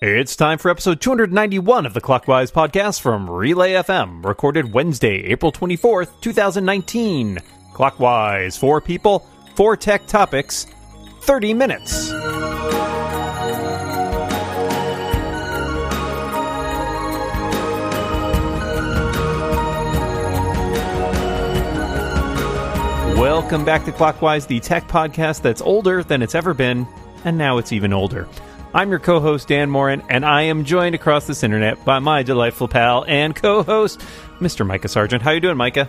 It's time for episode 291 of the Clockwise podcast from Relay FM, recorded Wednesday, April 24th, 2019. Clockwise, four people, four tech topics, 30 minutes. Welcome back to Clockwise, the tech podcast that's older than it's ever been, and now it's even older. I'm your co-host Dan Moren, and I am joined across this internet by my delightful pal and co-host, Mr. Micah Sargent. How you doing, Micah?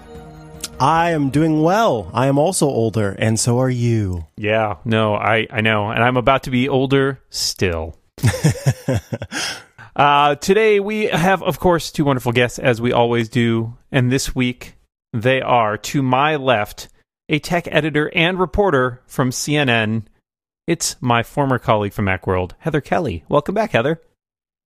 I am doing well. I am also older, and so are you. Yeah, no, I I know, and I'm about to be older still. uh, today we have, of course, two wonderful guests, as we always do, and this week they are to my left a tech editor and reporter from CNN. It's my former colleague from Macworld, Heather Kelly. Welcome back, Heather.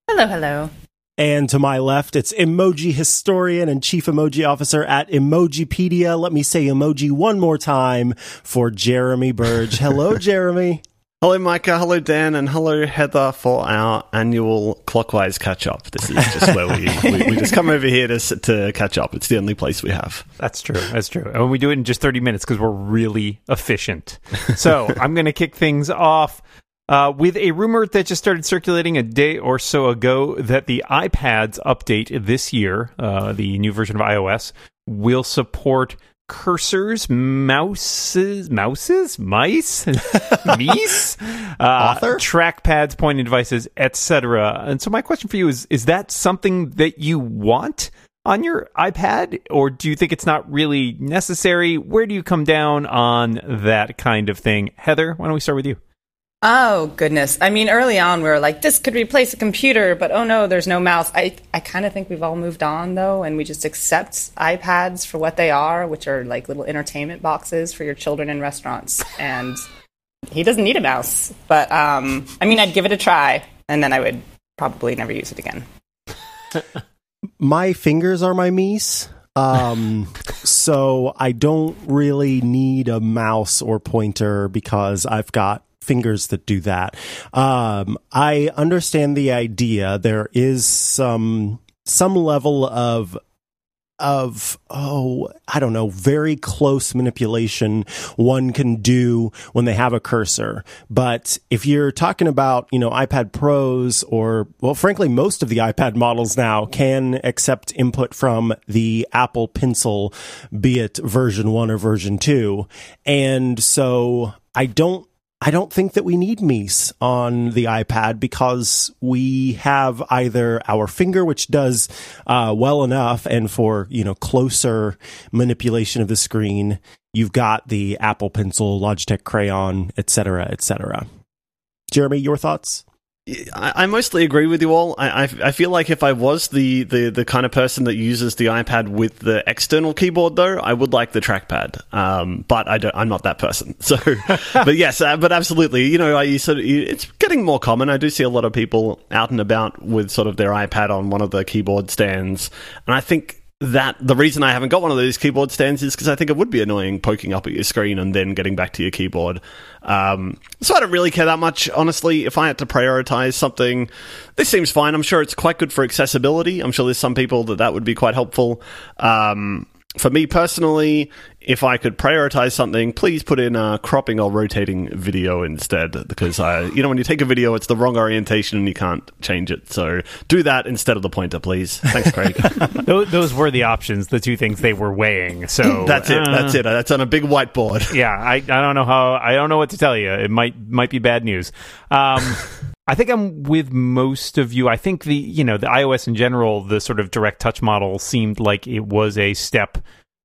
Hello, hello. And to my left, it's emoji historian and chief emoji officer at Emojipedia. Let me say emoji one more time for Jeremy Burge. Hello, Jeremy. Hello, Micah. Hello, Dan. And hello, Heather, for our annual clockwise catch up. This is just where we, we, we, just come over here to, to catch up. It's the only place we have. That's true. That's true. And we do it in just 30 minutes because we're really efficient. So I'm going to kick things off. Uh, with a rumor that just started circulating a day or so ago that the iPads update this year, uh, the new version of iOS, will support cursors, mouses, mouses, mice, mice, uh, Author? trackpads, pointing devices, etc. And so my question for you is: Is that something that you want? On your iPad, or do you think it's not really necessary? Where do you come down on that kind of thing? Heather, why don't we start with you? Oh goodness! I mean, early on we were like, "This could replace a computer," but oh no, there's no mouse. I I kind of think we've all moved on though, and we just accept iPads for what they are, which are like little entertainment boxes for your children in restaurants. And he doesn't need a mouse, but um, I mean, I'd give it a try, and then I would probably never use it again. My fingers are my meese. Um, so I don't really need a mouse or pointer because I've got fingers that do that. Um, I understand the idea. There is some some level of of oh i don't know very close manipulation one can do when they have a cursor but if you're talking about you know ipad pros or well frankly most of the ipad models now can accept input from the apple pencil be it version 1 or version 2 and so i don't I don't think that we need Mies on the iPad because we have either our finger, which does uh, well enough, and for you know closer manipulation of the screen, you've got the Apple Pencil, Logitech Crayon, etc., etc. Jeremy, your thoughts? I, mostly agree with you all. I, I, I feel like if I was the, the, the kind of person that uses the iPad with the external keyboard, though, I would like the trackpad. Um, but I don't. I'm not that person. So, but yes, uh, but absolutely. You know, I sort of, it's getting more common. I do see a lot of people out and about with sort of their iPad on one of the keyboard stands, and I think that the reason I haven't got one of those keyboard stands is because I think it would be annoying poking up at your screen and then getting back to your keyboard. Um, so I don't really care that much, honestly. If I had to prioritize something, this seems fine. I'm sure it's quite good for accessibility. I'm sure there's some people that that would be quite helpful. Um, for me personally, if I could prioritize something, please put in a cropping or rotating video instead. Because I, you know, when you take a video, it's the wrong orientation and you can't change it. So do that instead of the pointer, please. Thanks, Craig. those, those were the options, the two things they were weighing. So that's it. Uh, that's it. That's on a big whiteboard. Yeah, I, I don't know how. I don't know what to tell you. It might might be bad news. Um, I think I'm with most of you. I think the you know the iOS in general, the sort of direct touch model seemed like it was a step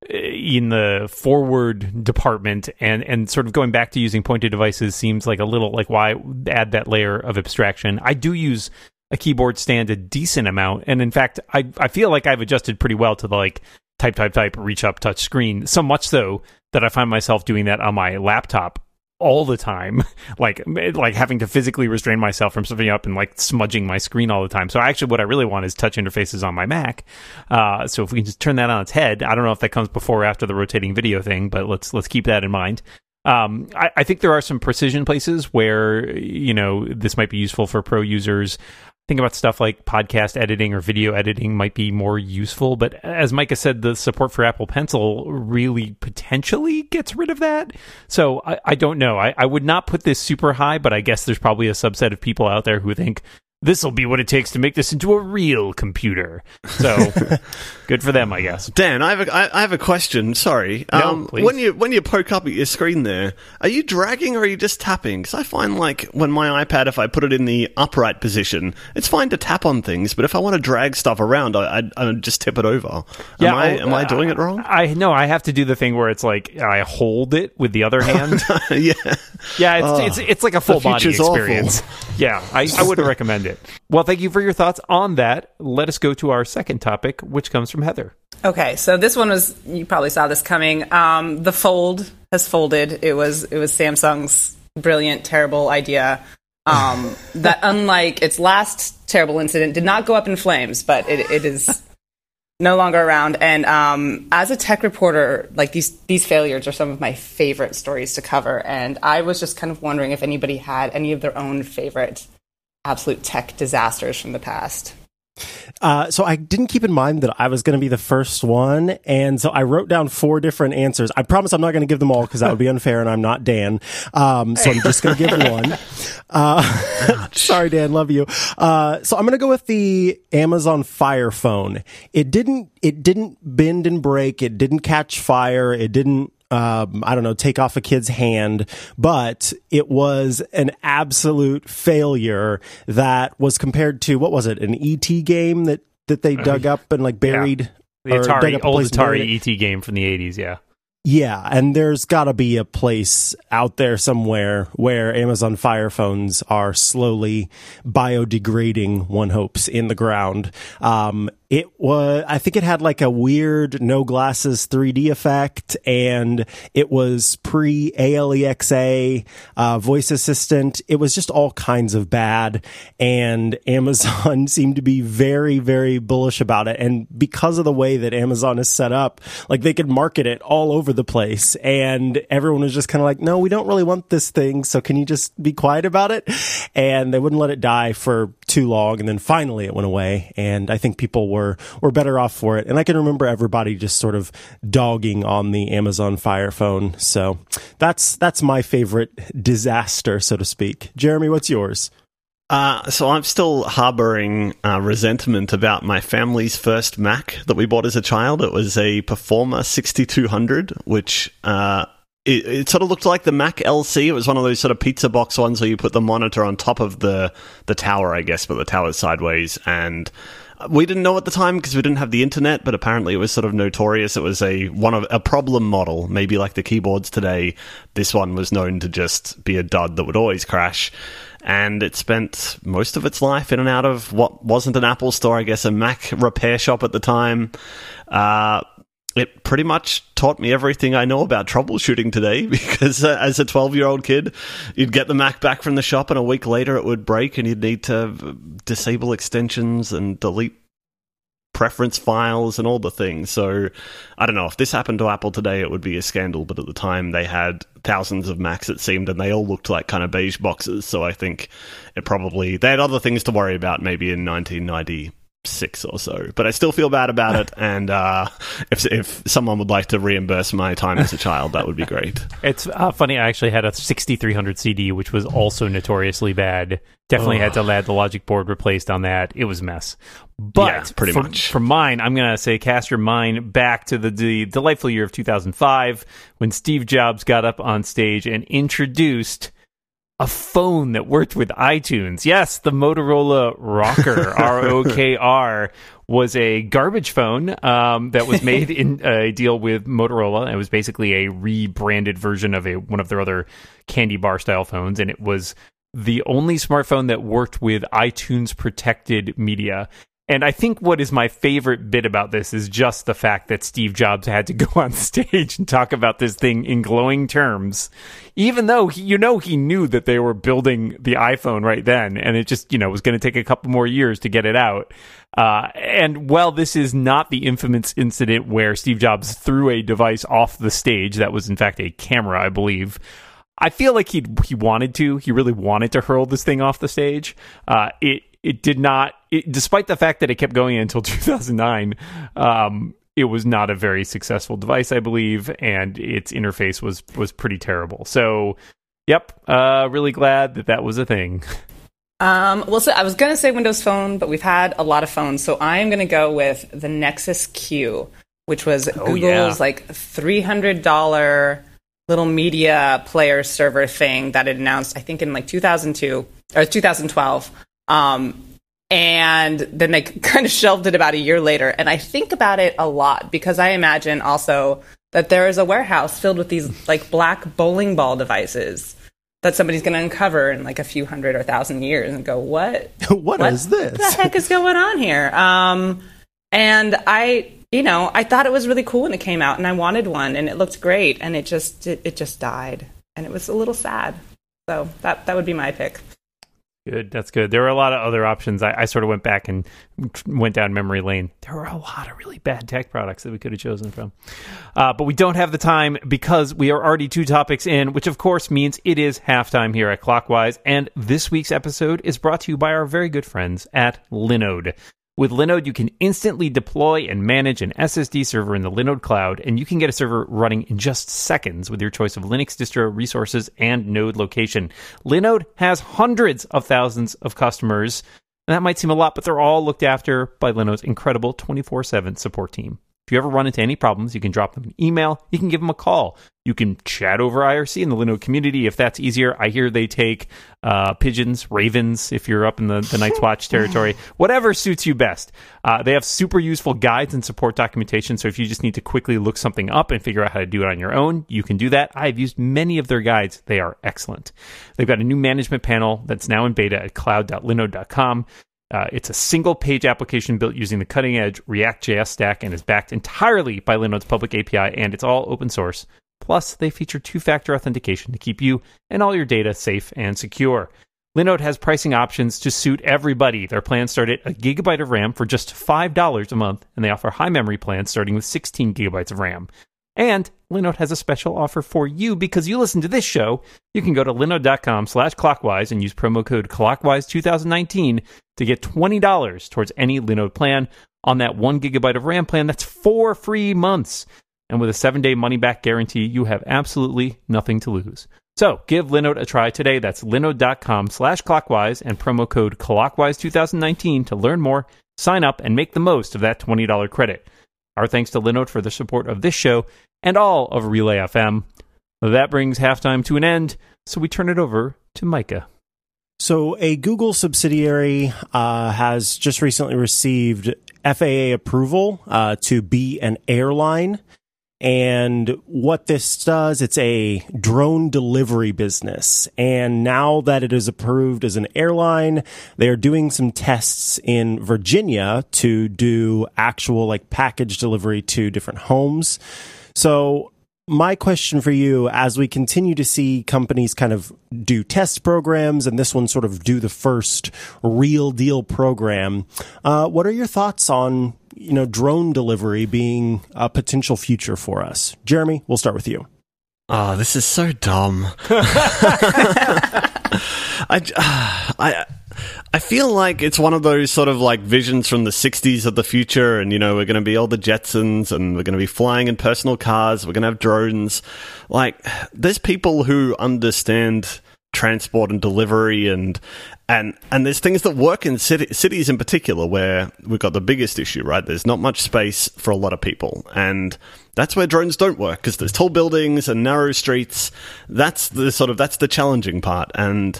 Uh, in the forward department and and sort of going back to using pointed devices seems like a little like why add that layer of abstraction. I do use a keyboard stand a decent amount and in fact I I feel like I've adjusted pretty well to the like type type type reach up touch screen so much so that I find myself doing that on my laptop all the time, like like having to physically restrain myself from sitting up and like smudging my screen all the time. So actually, what I really want is touch interfaces on my Mac. Uh, so if we can just turn that on its head, I don't know if that comes before or after the rotating video thing, but let's let's keep that in mind. Um, I, I think there are some precision places where you know this might be useful for pro users. Think about stuff like podcast editing or video editing might be more useful. But as Micah said, the support for Apple Pencil really potentially gets rid of that. So I, I don't know. I, I would not put this super high, but I guess there's probably a subset of people out there who think this will be what it takes to make this into a real computer. So good for them, I guess. Dan, I have a, I, I have a question. Sorry, No, um, please. when you when you poke up at your screen there, are you dragging or are you just tapping? Because I find like when my iPad, if I put it in the upright position, it's fine to tap on things, but if I want to drag stuff around, I I, I just tip it over. am I well, am I doing it wrong? I no, I have to do the thing where it's like I hold it with the other hand. yeah. Yeah, it's, it's it's like a full body future's awful. experience. Yeah, I, I wouldn't recommend it. Well, thank you for your thoughts on that. Let us go to our second topic, which comes from Heather. Okay, so this one was you probably saw this coming. Um, the Fold has folded. It was it was Samsung's brilliant, terrible idea. Um, that unlike its last terrible incident, did not go up in flames, but it, it is no longer around. And um, as a tech reporter, like these these failures are some of my favorite stories to cover. And I was just kind of wondering if anybody had any of their own favorite absolute tech disasters from the past. Uh, so I didn't keep in mind that I was going to be the first one, and so I wrote down four different answers. I promise I'm not going to give them all because that would be unfair, and I'm not Dan. Um, so I'm just going to give one. Uh, sorry, Dan, love you. Uh, so I'm going to go with the Amazon Fire Phone. It didn't. It didn't bend and break. It didn't catch fire. It didn't um, I don't know, take off a kid's hand, but it was an absolute failure that was compared to what was it, an ET game that that they dug up and like buried. The or dug Atari, up old place and buried it. Atari ET game from the 80s, yeah. Yeah, and there's got to be a place out there somewhere where Amazon Fire phones are slowly biodegrading, one hopes, in the ground. Um, it was, I think it had like a weird no glasses 3D effect, and it was pre ALEXA uh, voice assistant. It was just all kinds of bad, and Amazon seemed to be very, very bullish about it. And because of the way that Amazon is set up, like they could market it all over the place, and everyone was just kind of like, "No, we don't really want this thing, so can you just be quiet about it?" And they wouldn't let it die for too long, and then finally it went away. And I think people were were better off for it. And I can remember everybody just sort of dogging on the Amazon Fire phone. So that's that's my favorite disaster, so to speak. Jeremy, what's yours? Uh, so I'm still harboring uh, resentment about my family's first Mac that we bought as a child. It was a Performa 6200, which uh, it, it sort of looked like the Mac LC. It was one of those sort of pizza box ones where you put the monitor on top of the the tower, I guess, but the tower's sideways. And we didn't know at the time because we didn't have the internet, but apparently it was sort of notorious. It was a one of a problem model, maybe like the keyboards today. This one was known to just be a dud that would always crash and it spent most of its life in and out of what wasn't an Apple store, I guess, a Mac repair shop at the time. Uh, it pretty much taught me everything I know about troubleshooting today because uh, as a 12 year old kid, you'd get the Mac back from the shop and a week later it would break and you'd need to disable extensions and delete preference files and all the things. So I don't know if this happened to Apple today, it would be a scandal. But at the time, they had thousands of Macs, it seemed, and they all looked like kind of beige boxes. So I think it probably they had other things to worry about maybe in 1996 or so. But I still feel bad about it. And uh, if if someone would like to reimburse my time as a child, that would be great. It's uh, funny. I actually had a 6300 CD, which was also notoriously bad. Definitely had to have the logic board replaced on that. It was a mess. But Yeah, pretty for, much. For mine, I'm going to say cast your mind back to the, the delightful year of 2005 when Steve Jobs got up on stage and introduced a phone that worked with iTunes. Yes, the Motorola ROKR, R O K R, was a garbage phone um, that was made in a deal with Motorola. It was basically a rebranded version of a one of their other candy bar style phones, and it was the only smartphone that worked with iTunes protected media. And I think what is my favorite bit about this is just the fact that Steve Jobs had to go on stage and talk about this thing in glowing terms, even though he, you know he knew that they were building the iPhone right then, and it just you know was going to take a couple more years to get it out. Uh, and well, this is not the infamous incident where Steve Jobs threw a device off the stage, that was in fact a camera, I believe. I feel like he he wanted to. He really wanted to hurl this thing off the stage. Uh, it it did not, it, despite the fact that it kept going until 2009. Um, it was not a very successful device, I believe, and its interface was was pretty terrible. So, yep, uh, really glad that that was a thing. Um, well, so I was going to say Windows Phone, but we've had a lot of phones, so I am going to go with the Nexus Q, which was Oh, Google's yeah. like three hundred dollar little media player server thing that it announced, I think in like two thousand two or two thousand twelve. Um, and then they kind of shelved it about a year later. And I think about it a lot because I imagine also that there is a warehouse filled with these like black bowling ball devices that somebody's going to uncover in like a few hundred or thousand years and go, what? what is this? What the heck is going on here? Um, and I, you know, I thought it was really cool when it came out, and I wanted one, and it looked great, and it just it, it just died, and it was a little sad. So that that would be my pick. Good, that's good. There were a lot of other options. I, I sort of went back and went down memory lane. There were a lot of really bad tech products that we could have chosen from, uh, but we don't have the time because we are already two topics in, which of course means it is halftime here at Clockwise. And this week's episode is brought to you by our very good friends at Linode. With Linode, you can instantly deploy and manage an SSD server in the Linode cloud, and you can get a server running in just seconds with your choice of Linux distro resources and node location. Linode has hundreds of thousands of customers, and that might seem a lot, but they're all looked after by Linode's incredible 24 7 support team. If you ever run into any problems, you can drop them an email, you can give them a call, you can chat over IRC in the Linode community if that's easier. I hear they take uh, pigeons, ravens, if you're up in the, the Night's Watch territory, whatever suits you best. Uh, they have super useful guides and support documentation. So if you just need to quickly look something up and figure out how to do it on your own, you can do that. I've used many of their guides, they are excellent. They've got a new management panel that's now in beta at cloud.linode.com. Uh, it's a single page application built using the cutting edge React.js stack and is backed entirely by Linode's public API, and it's all open source. Plus, they feature two factor authentication to keep you and all your data safe and secure. Linode has pricing options to suit everybody. Their plans start at a gigabyte of RAM for just $5 a month, and they offer high memory plans starting with 16 gigabytes of RAM. And Linode has a special offer for you because you listen to this show. You can go to linode.com slash clockwise and use promo code clockwise2019 to get $20 towards any Linode plan. On that one gigabyte of RAM plan, that's four free months. And with a seven day money back guarantee, you have absolutely nothing to lose. So give Linode a try today. That's linode.com slash clockwise and promo code clockwise2019 to learn more, sign up, and make the most of that $20 credit. Our thanks to Linode for the support of this show and all of Relay FM. That brings halftime to an end, so we turn it over to Micah. So, a Google subsidiary uh, has just recently received FAA approval uh, to be an airline. And what this does, it's a drone delivery business. And now that it is approved as an airline, they are doing some tests in Virginia to do actual like package delivery to different homes. So my question for you as we continue to see companies kind of do test programs and this one sort of do the first real deal program uh, what are your thoughts on you know drone delivery being a potential future for us jeremy we'll start with you Oh, this is so dumb. I, uh, I, I feel like it's one of those sort of like visions from the 60s of the future, and you know, we're going to be all the Jetsons, and we're going to be flying in personal cars, we're going to have drones. Like, there's people who understand transport and delivery and and and there's things that work in city, cities in particular where we've got the biggest issue right? There's not much space for a lot of people. And that's where drones don't work because there's tall buildings and narrow streets. That's the sort of that's the challenging part. And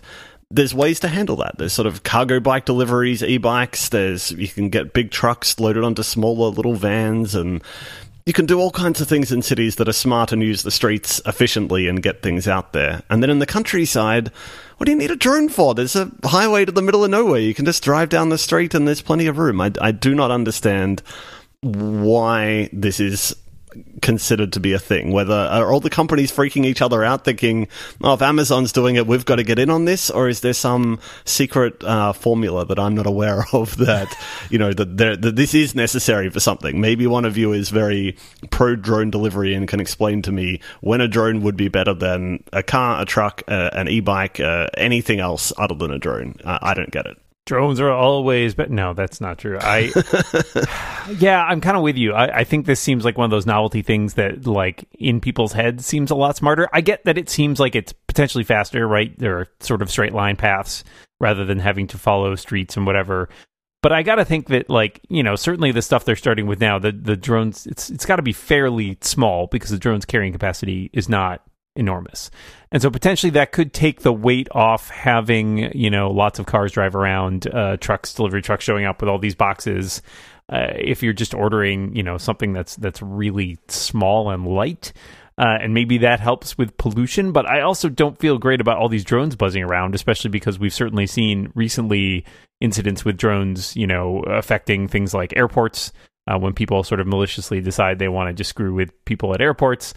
there's ways to handle that. There's sort of cargo bike deliveries e-bikes. There's you can get big trucks loaded onto smaller little vans and you can do all kinds of things in cities that are smart and use the streets efficiently and get things out there. And then in the countryside, what do you need a drone for? There's a highway to the middle of nowhere. You can just drive down the street and there's plenty of room. I, I do not understand why this is considered to be a thing. Whether are all the companies freaking each other out, thinking, "Oh, if Amazon's doing it, we've got to get in on this," or is there some secret uh, formula that I'm not aware of that you know that, that this is necessary for something? Maybe one of you is very pro drone delivery and can explain to me when a drone would be better than a car, a truck, uh, an e-bike, uh, anything else other than a drone. Uh, I don't get it. Drones are always but no that's not true. I yeah i'm kind of with you. I, I, think this seems like one of those novelty things that like in people's heads seems a lot smarter. I get that it seems like it's potentially faster right? There are sort of straight line paths rather than having to follow streets and whatever. But i gotta think that like you know certainly the stuff they're starting with now the the drones it's it's got to be fairly small because the drone's carrying capacity is not enormous. And so potentially that could take the weight off having, you know, lots of cars drive around, uh, trucks, delivery trucks showing up with all these boxes. Uh, if you're just ordering, you know, something that's that's really small and light, uh, and maybe that helps with pollution. But I also don't feel great about all these drones buzzing around, especially because we've certainly seen recently incidents with drones, you know, affecting things like airports. Uh, when people sort of maliciously decide they want to just screw with people at airports,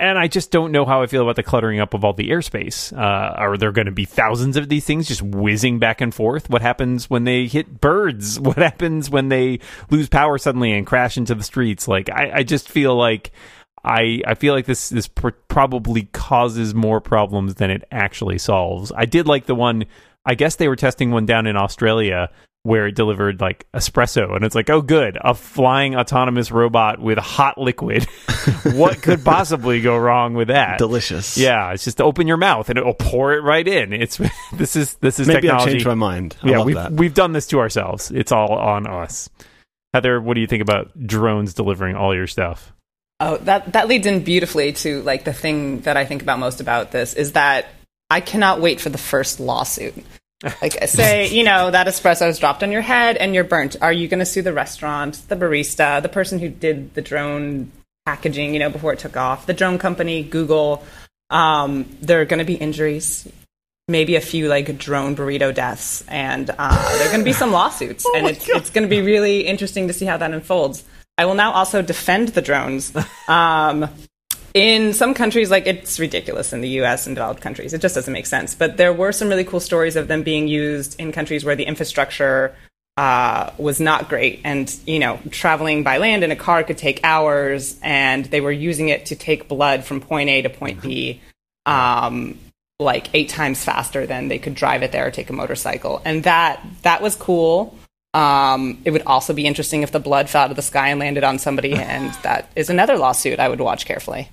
and I just don't know how I feel about the cluttering up of all the airspace. Uh, are there going to be thousands of these things just whizzing back and forth? What happens when they hit birds? What happens when they lose power suddenly and crash into the streets? Like, I, I just feel like I I feel like this this pr- probably causes more problems than it actually solves. I did like the one. I guess they were testing one down in Australia where it delivered like espresso and it's like oh good a flying autonomous robot with hot liquid. What could possibly go wrong with that? Delicious. Yeah it's just open your mouth and it'll pour it right in. It's this is this is maybe technology. i changed my mind. I yeah we've, that. we've done this to ourselves. It's all on us. Heather what do you think about drones delivering all your stuff? Oh that that leads in beautifully to like the thing that i think about most about this is that i cannot wait for the first lawsuit like say you know that espresso is dropped on your head and you're burnt. Are you going to sue the restaurant the barista the person who did the drone packaging you know before it took off? The drone company google um, there are going to be injuries maybe a few like drone burrito deaths and uh, there are going to be some lawsuits. Oh and it's, it's going to be really interesting to see how that unfolds. I will now also defend the drones. Um, in some countries, like it's ridiculous in the US and developed countries. It just doesn't make sense. But there were some really cool stories of them being used in countries where the infrastructure uh, was not great. And, you know, traveling by land in a car could take hours, and they were using it to take blood from point A to point B. Um, like eight times faster than they could drive it there or take a motorcycle and that that was cool um, it would also be interesting if the blood fell out of the sky and landed on somebody, and that is another lawsuit I would watch carefully.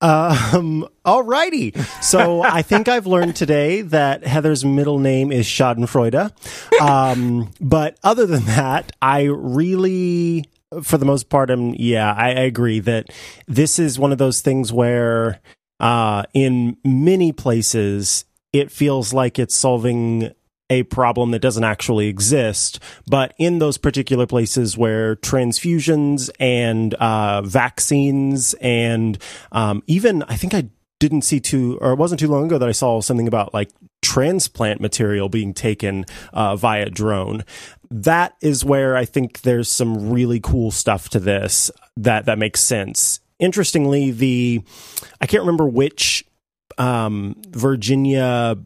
Um, alrighty. So I think I've learned today that Heather's middle name is Schadenfreude. Um, but other than that, I really, for the most part, I'm, yeah, I, I agree that this is one of those things where, uh, in many places, it feels like it's solving a problem that doesn't actually exist. But in those particular places where transfusions and uh, vaccines and um, even, I think I didn't see too, or it wasn't too long ago that I saw something about like transplant material being taken uh, via drone. That is where I think there's some really cool stuff to this that that makes sense. Interestingly, the I can't remember which um, Virginia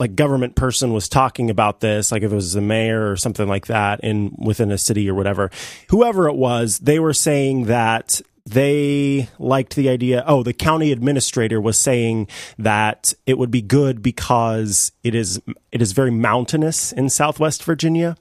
like government person was talking about this, like if it was the mayor or something like that in within a city or whatever, whoever it was, they were saying that they liked the idea. Oh, the county administrator was saying that it would be good because it is it is very mountainous in Southwest Virginia,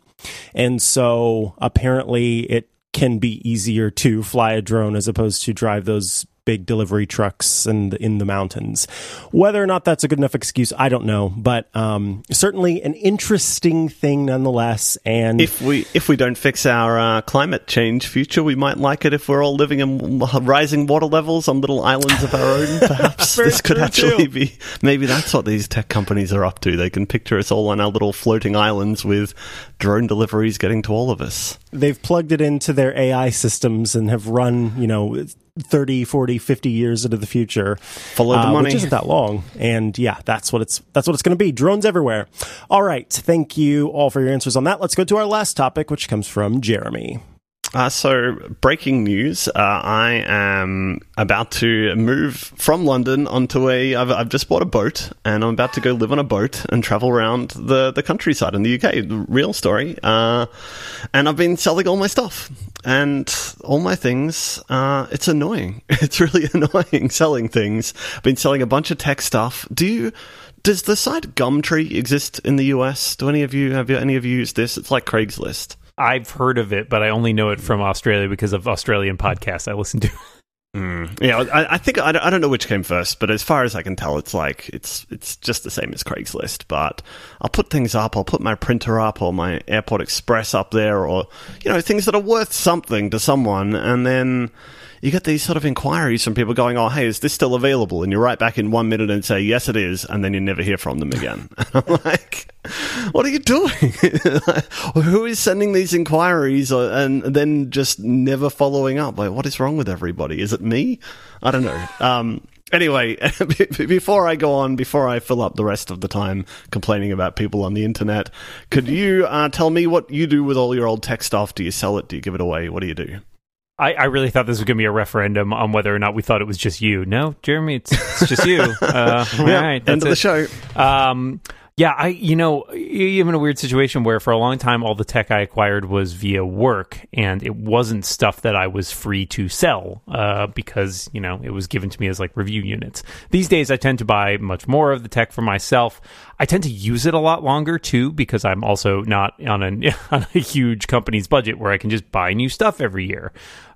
and so apparently it can be easier to fly a drone as opposed to drive those big delivery trucks and in the mountains. Whether or not that's a good enough excuse, I don't know, but um, certainly an interesting thing nonetheless. And if we if we don't fix our uh, climate change future, we might like it if we're all living in rising water levels on little islands of our own. Perhaps this could actually too. be maybe that's what these tech companies are up to. They can picture us all on our little floating islands with drone deliveries getting to all of us. They've plugged it into their AI systems and have run, you know, 30 40 50 years into the future. Follow the uh, money. which isn't that long. And yeah that's what it's that's what it's going to be. Drones everywhere. All right. Thank you all for your answers on that. Let's go to our last topic which comes from jeremy uh, so, breaking news. Uh, I am about to move from London onto a. I've, I've just bought a boat and I'm about to go live on a boat and travel around the, the countryside in the UK. Real story. Uh, and I've been selling all my stuff and all my things. Uh, it's annoying. It's really annoying selling things. I've been selling a bunch of tech stuff. Do you does the site Gumtree exist in the US? Do any of you have any of you used this? It's like Craigslist. I've heard of it, but I only know it from Australia because of Australian podcasts I listen to. Mm. Yeah, I, I think I, I, don't know which came first, but as far as I can tell, it's like it's it's just the same as Craigslist. But I'll put things up. I'll put my printer up or my Airport Express up there, or you know things that are worth something to someone, and then you get these sort of inquiries from people going, "Oh, hey, is this still available?" And you write back in one minute and say, "Yes, it is," and then you never hear from them again. I'm like, "What are you doing? Who is sending these inquiries and then just never following up? Like, what is wrong with everybody? Is it me? I don't know." Um, anyway, before I go on, before I fill up the rest of the time complaining about people on the internet, could you uh, tell me what you do with all your old tech stuff? Do you sell it? Do you give it away? What do you do? I, I, really thought this was going to be a referendum on whether or not we thought it was just you. No, Jeremy, it's, it's just you. Uh, all yeah, right, end of it. the show. Um, yeah, I you know I'm in a weird situation where for a long time all the tech I acquired was via work, and it wasn't stuff that I was free to sell uh, because you know it was given to me as like review units. These days, I tend to buy much more of the tech for myself. I tend to use it a lot longer too because I'm also not on a on a huge company's budget where I can just buy new stuff every year.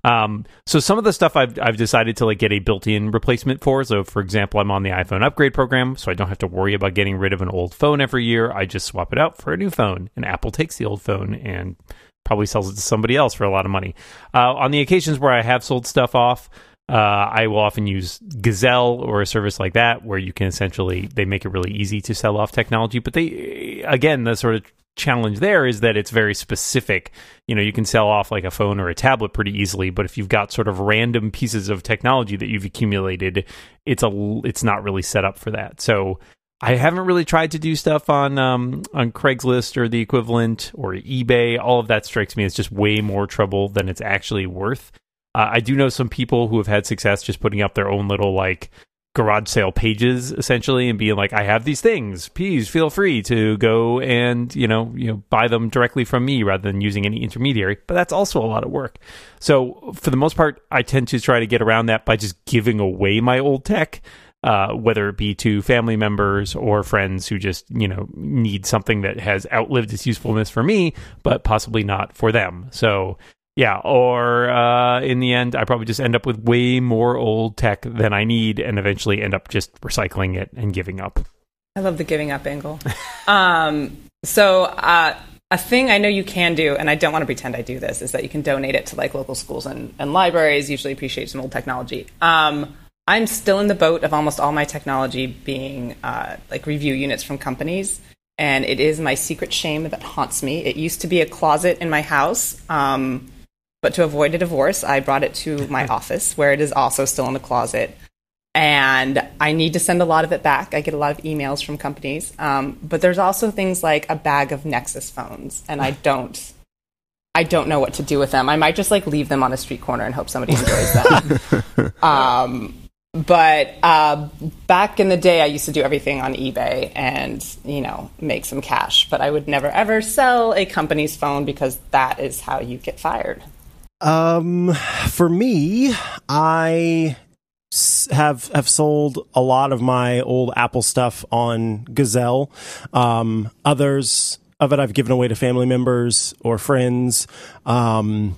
Um, so some of the stuff I've I've decided to like get a built-in replacement for. So for example, I'm on the iPhone upgrade program, so I don't have to worry about getting rid of an old phone every year. I just swap it out for a new phone, and Apple takes the old phone and probably sells it to somebody else for a lot of money. Uh, on the occasions where I have sold stuff off, uh, I will often use Gazelle or a service like that where you can essentially they make it really easy to sell off technology. But they again the sort of challenge there is that it's very specific. You know, you can sell off like a phone or a tablet pretty easily, but if you've got sort of random pieces of technology that you've accumulated, it's a it's not really set up for that. So I haven't really tried to do stuff on um, on Craigslist or the equivalent or eBay. All of that strikes me as just way more trouble than it's actually worth. Uh, I do know some people who have had success just putting up their own little like garage sale pages essentially and being like i have these things. Please feel free to go and you know you know buy them directly from me rather than using any intermediary. But that's also a lot of work. So for the most part i tend to try to get around that by just giving away my old tech uh, whether it be to family members or friends who just you know need something that has outlived its usefulness for me but possibly not for them. So yeah, or uh, in the end, I probably just end up with way more old tech than I need, and eventually end up just recycling it and giving up. I love the giving up angle. um, so, uh, a thing I know you can do, and I don't want to pretend I do this, is that you can donate it to like local schools and, and libraries. Usually appreciate some old technology. Um, I'm still in the boat of almost all my technology being uh, like review units from companies and it is my secret shame that haunts me. It used to be a closet in my house. Um, but to avoid a divorce, I brought it to my office where it is also still in the closet. And I need to send a lot of it back. I get a lot of emails from companies. Um, but there's also things like a bag of Nexus phones, and I don't. I don't know what to do with them. I might just like leave them on a street corner and hope somebody enjoys them. um, but uh, back in the day, I used to do everything on eBay and you know make some cash. But I would never ever sell a company's phone because that is how you get fired. Um, for me, I have have sold a lot of my old Apple stuff on Gazelle. Um, others of it I've given away to family members or friends. Um,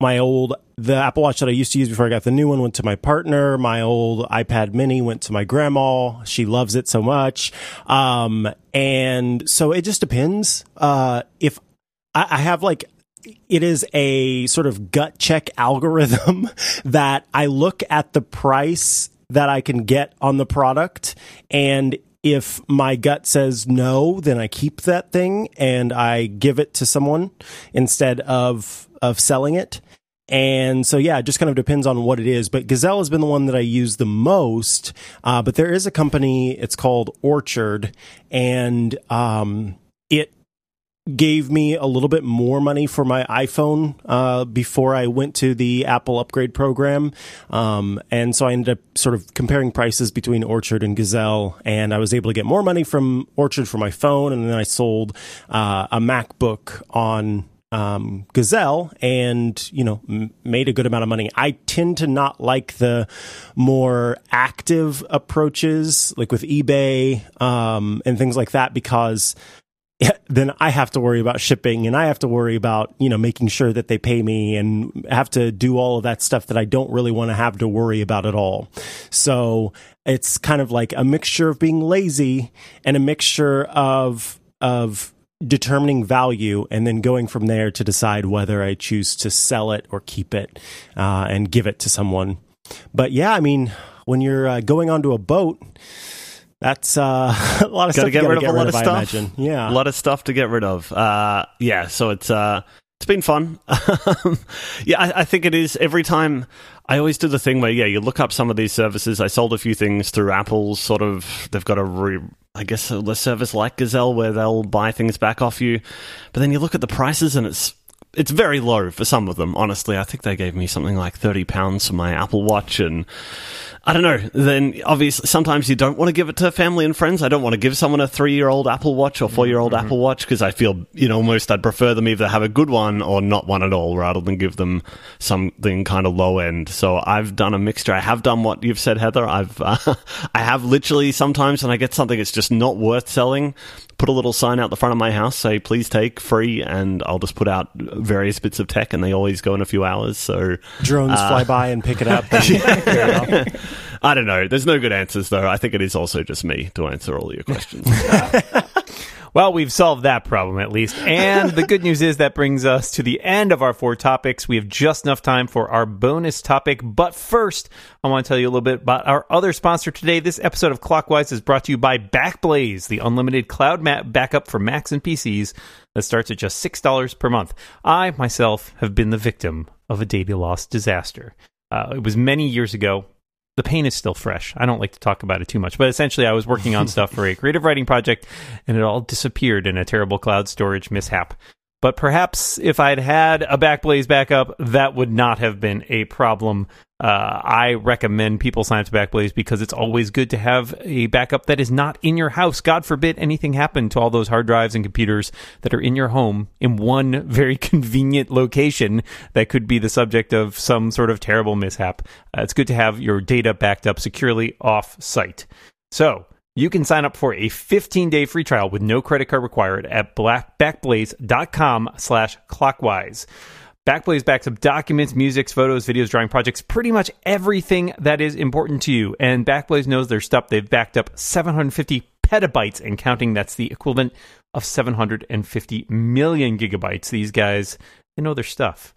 my old the Apple Watch that I used to use before I got the new one went to my partner. My old iPad Mini went to my grandma. She loves it so much. Um, and so it just depends. Uh, if I, I have like it is a sort of gut check algorithm that I look at the price that I can get on the product and if my gut says no, then I keep that thing and I give it to someone instead of of selling it. And so, yeah, it just kind of depends on what it is. But Gazelle has been the one that I use the most. Uh, but there is a company, it's called Orchard, and um, it gave me a little bit more money for my iPhone uh, before I went to the Apple upgrade program. Um, and so I ended up sort of comparing prices between Orchard and Gazelle, and I was able to get more money from Orchard for my phone, and then I sold uh, a MacBook on um, Gazelle and, you know, m- made a good amount of money. I tend to not like the more active approaches, like with eBay um, and things like that, because then I have to worry about shipping and I have to worry about, you know, making sure that they pay me and have to do all of that stuff that I don't really want to have to worry about at all. So it's kind of like a mixture of being lazy and a mixture of, of, determining value and then going from there to decide whether I choose to sell it or keep it uh, and give it to someone. But yeah, I mean, when you're uh, going onto a boat, that's uh, a lot of Gotta stuff. get you rid of gotta a lot of I stuff. imagine. Yeah, a lot of stuff to get rid of. Uh, yeah, so it's uh, it's been fun. yeah, I, I think it is. Every time I always do the thing where yeah, you look up some of these services. I sold a few things through Apple's sort of. They've got a re, I guess a service like Gazelle where they'll buy things back off you, but then you look at the prices and it's it's very low for some of them. Honestly, I think they gave me something like thirty pounds for my Apple Watch, and I don't know. Then obviously, sometimes you don't want to give it to family and friends. I don't want to give someone a three-year-old Apple Watch or four-year-old Mm-hmm. Apple Watch because I feel, you know, almost I'd prefer them either have a good one or not one at all, rather than give them something kind of low end. So I've done a mixture. I have done what you've said, Heather. I've, uh, I have literally sometimes when I get something that's just not worth selling, put a little sign out the front of my house, say please take free, and I'll just put out various bits of tech, and they always go in a few hours. So drones Uh, fly by and pick it up. I don't know. There's no good answers though. I think it is also just me to answer all your questions. Well, we've solved that problem at least. And the good news is that brings us to the end of our four topics. We have just enough time for our bonus topic. But first, I want to tell you a little bit about our other sponsor today. This episode of Clockwise is brought to you by Backblaze, the unlimited cloud map backup for Macs and PCs that starts at just $6 per month. I, myself, have been the victim of a data loss disaster. Uh, it was many years ago the pain is still fresh. I don't like to talk about it too much, but essentially, I was working on stuff for a creative writing project, and it all disappeared in a terrible cloud storage mishap. But perhaps if I'd had a Backblaze backup, that would not have been a problem. Uh, I recommend people sign up to Backblaze because it's always good to have a backup that is not in your house. God forbid anything happened to all those hard drives and computers that are in your home in one very convenient location that could be the subject of some sort of terrible mishap. Uh, it's good to have your data backed up securely off site. So, you can sign up for a 15-day free trial with no credit card required at black, backblaze.com slash clockwise. Backblaze backs up documents, music, photos, videos, drawing projects, pretty much everything that is important to you. And Backblaze knows their stuff. They've backed up 750 petabytes and counting. That's the equivalent of 750 million gigabytes. These guys, they know their stuff.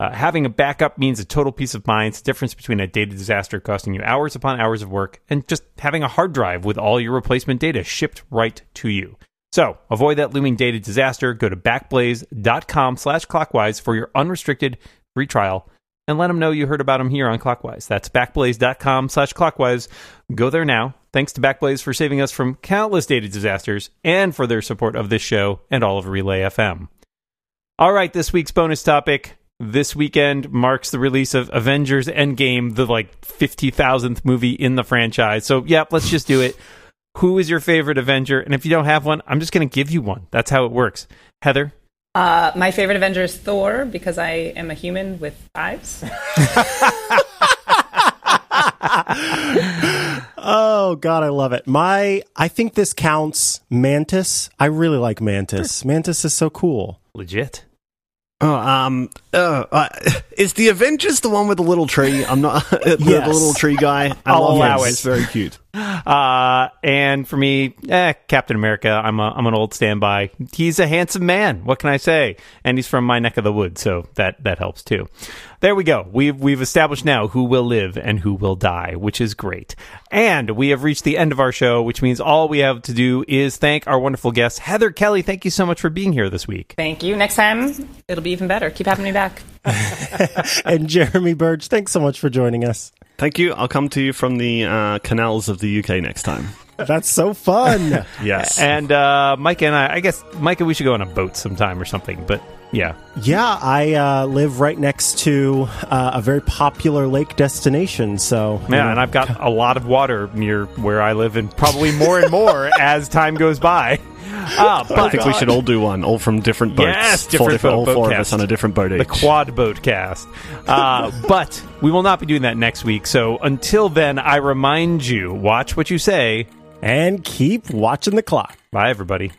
Uh, having a backup means a total peace of mind. It's the difference between a data disaster costing you hours upon hours of work and just having a hard drive with all your replacement data shipped right to you. So avoid that looming data disaster. Go to backblaze.com slash clockwise for your unrestricted free trial and let them know you heard about them here on Clockwise. That's backblaze.com slash clockwise. Go there now. Thanks to Backblaze for saving us from countless data disasters and for their support of this show and all of Relay FM. All right, this week's bonus topic. This weekend marks the release of Avengers Endgame, the like 50,000th movie in the franchise. So, yeah, let's just do it. Who is your favorite Avenger? And if you don't have one, I'm just going to give you one. That's how it works. Heather? Uh, my favorite Avenger is Thor because I am a human with eyes. Oh God, I love it. My, I think this counts. Mantis. I really like Mantis. Mantis is so cool. Legit. Oh, um, uh, uh, is the Avengers the one with the little tree? I'm not the, the little tree guy. I I'll love allow it. It's very cute. Uh, and for me, eh, Captain America. I'm a, I'm an old standby. He's a handsome man. What can I say? And he's from my neck of the woods, so that that helps too. There we go. We've we've established now who will live and who will die, which is great. And we have reached the end of our show, which means all we have to do is thank our wonderful guest, Heather Kelly. Thank you so much for being here this week. Thank you. Next time, it'll be even better. Keep having me back. And Jeremy Burge, thanks so much for joining us. Thank you. I'll come to you from the uh, canals of the UK next time. That's so fun. Yes. And uh, Micah and I, I guess Micah, we should go on a boat sometime or something. But Yeah. Yeah, I uh, live right next to uh, a very popular lake destination. So you Yeah, know, and I've got a lot of water near where I live, and probably more and more as time goes by. But I think we should all do one, all from different boats. Yes, Four different different, all boat- four boat of us on a different boat each. the quad boat cast. Uh, but we will not be doing that next week. So until then, I remind you: watch what you say. and keep watching the clock. Bye, everybody.